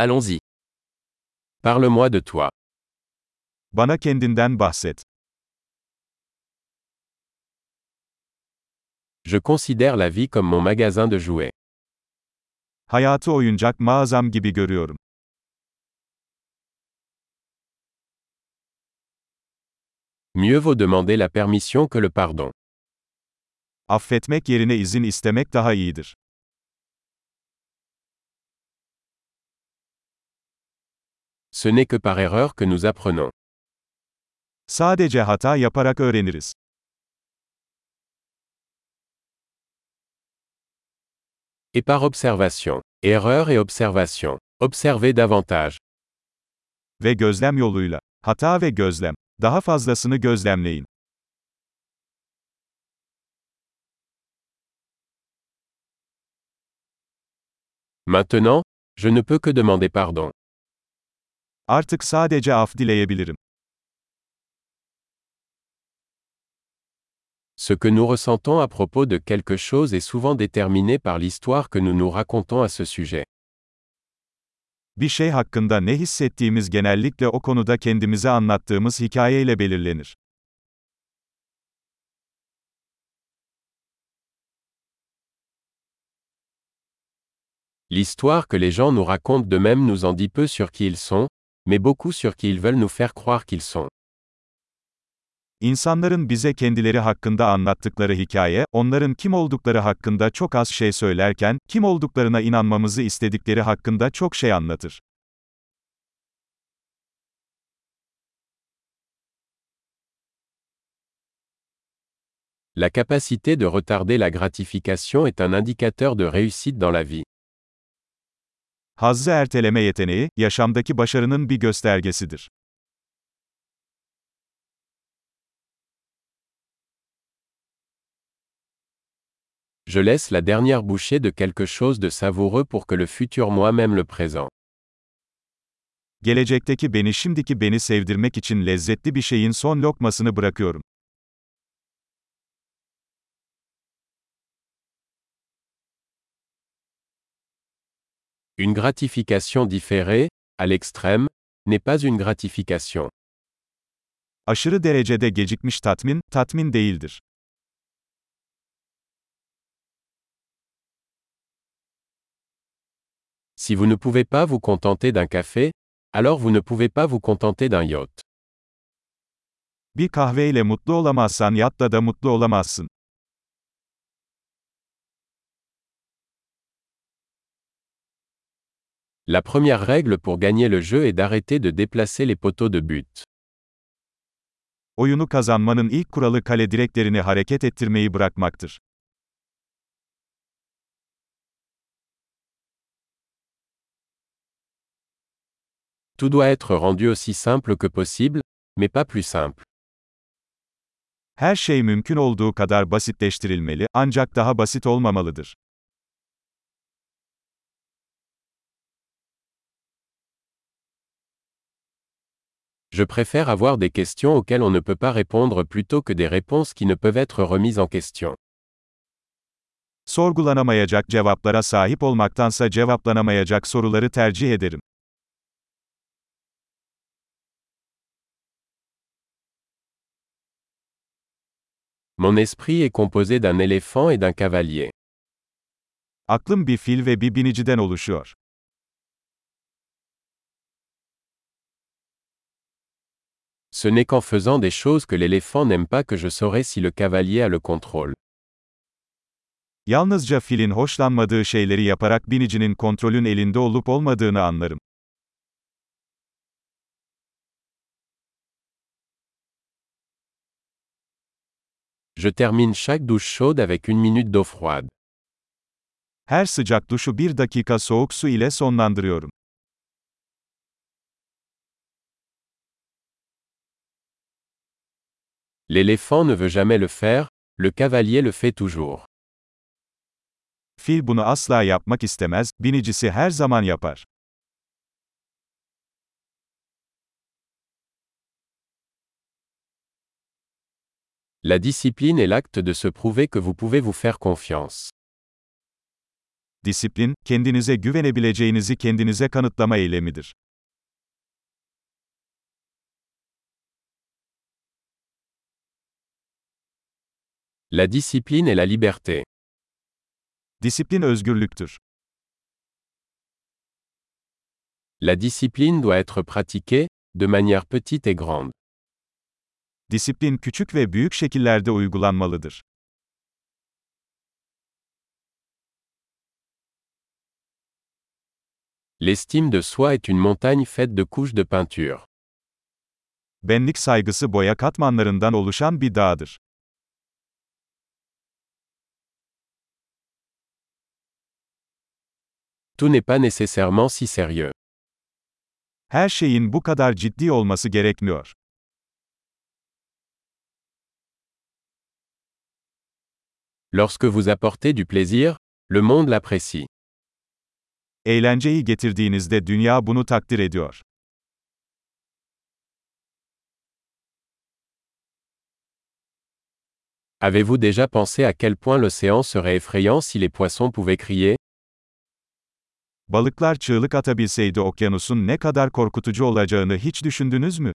Allons-y. Parle-moi de toi. Bana kendinden bahset. Je considère la vie comme mon magasin de jouets. Hayatı oyuncak mağazam gibi görüyorum. Mieux vaut demander la permission que le pardon. Affetmek yerine izin istemek daha iyidir. Ce n'est que par erreur que nous apprenons. Sadece hata yaparak öğreniriz. Et par observation. Erreur et observation. Observez davantage. Ve gözlem yoluyla. Hata ve gözlem. Daha fazlasını gözlemleyin. Maintenant, je ne peux que demander pardon. Artık sadece af dileyebilirim. Ce que nous ressentons à propos de quelque chose est souvent déterminé par l'histoire que nous nous racontons à ce sujet. Bir şey hakkında ne hissettiğimiz genellikle o konuda kendimize anlattığımız hikayeyle belirlenir. L'histoire que les gens nous racontent d'eux-mêmes nous en dit peu sur qui ils sont, mais beaucoup sur qui ils veulent nous faire croire qu'ils sont. İnsanların bize kendileri hakkında anlattıkları hikaye, onların kim oldukları hakkında çok az şey söylerken, kim olduklarına inanmamızı istedikleri hakkında çok şey anlatır. La capacité de retarder la gratification est un indicateur de réussite dans la vie. Hazzı erteleme yeteneği, yaşamdaki başarının bir göstergesidir. Je laisse la dernière bouchée de quelque chose de savoureux pour que le futur moi m'aime le présent. Gelecekteki beni şimdiki beni sevdirmek için lezzetli bir şeyin son lokmasını bırakıyorum. Une gratification différée, à l'extrême, n'est pas une gratification. Aşırı derecede gecikmiş tatmin, tatmin değildir. Si vous ne pouvez pas vous contenter d'un café, alors vous ne pouvez pas vous contenter d'un yacht. Bir kahveyle mutlu olamazsan yatta da mutlu olamazsın. La première règle pour gagner le jeu est d'arrêter de déplacer les poteaux de but. Oyunu kazanmanın ilk kuralı kale direklerini hareket ettirmeyi bırakmaktır. Tout doit être rendu aussi simple que possible, mais pas plus simple. Her şey mümkün olduğu kadar basitleştirilmeli, ancak daha basit olmamalıdır. Je préfère avoir des questions auxquelles on ne peut pas répondre plutôt que des réponses qui ne peuvent être remises en question. Sorgulanamayacak cevaplara sahip olmaktansa cevaplanamayacak soruları tercih ederim. Mon esprit est composé d'un éléphant et d'un cavalier. Aklım bir fil ve bir biniciden oluşuyor. Ce n'est qu'en faisant des choses que l'éléphant n'aime pas que je saurai si le cavalier a le contrôle. Yalnızca filin hoşlanmadığı şeyleri yaparak binicinin kontrolün elinde olup olmadığını anlarım. Je termine chaque douche chaude avec une minute d'eau froide. Her sıcak duşu bir dakika soğuk su ile sonlandırıyorum. L'éléphant ne veut jamais le faire, le cavalier le fait toujours. Fil bunu asla yapmak istemez, binicisi her zaman yapar. La discipline est l'acte de se prouver que vous pouvez vous faire confiance. Disiplin, kendinize güvenebileceğinizi kendinize kanıtlama eylemidir. La discipline et la liberté. Disiplin özgürlüktür. La discipline doit être pratiquée, de manière petite et grande. Disiplin küçük ve büyük şekillerde uygulanmalıdır. L'estime de soi est une montagne faite de couches de peinture. Benlik saygısı boya katmanlarından oluşan bir dağdır. Tout n'est pas nécessairement si sérieux. Her şeyin bu kadar ciddi olması gerekmiyor. Lorsque vous apportez du plaisir, le monde l'apprécie. Eğlenceyi getirdiğinizde dünya bunu takdir ediyor. Avez-vous déjà pensé à quel point l'océan serait effrayant si les poissons pouvaient crier Balıklar çığlık atabilseydi okyanusun ne kadar korkutucu olacağını hiç düşündünüz mü?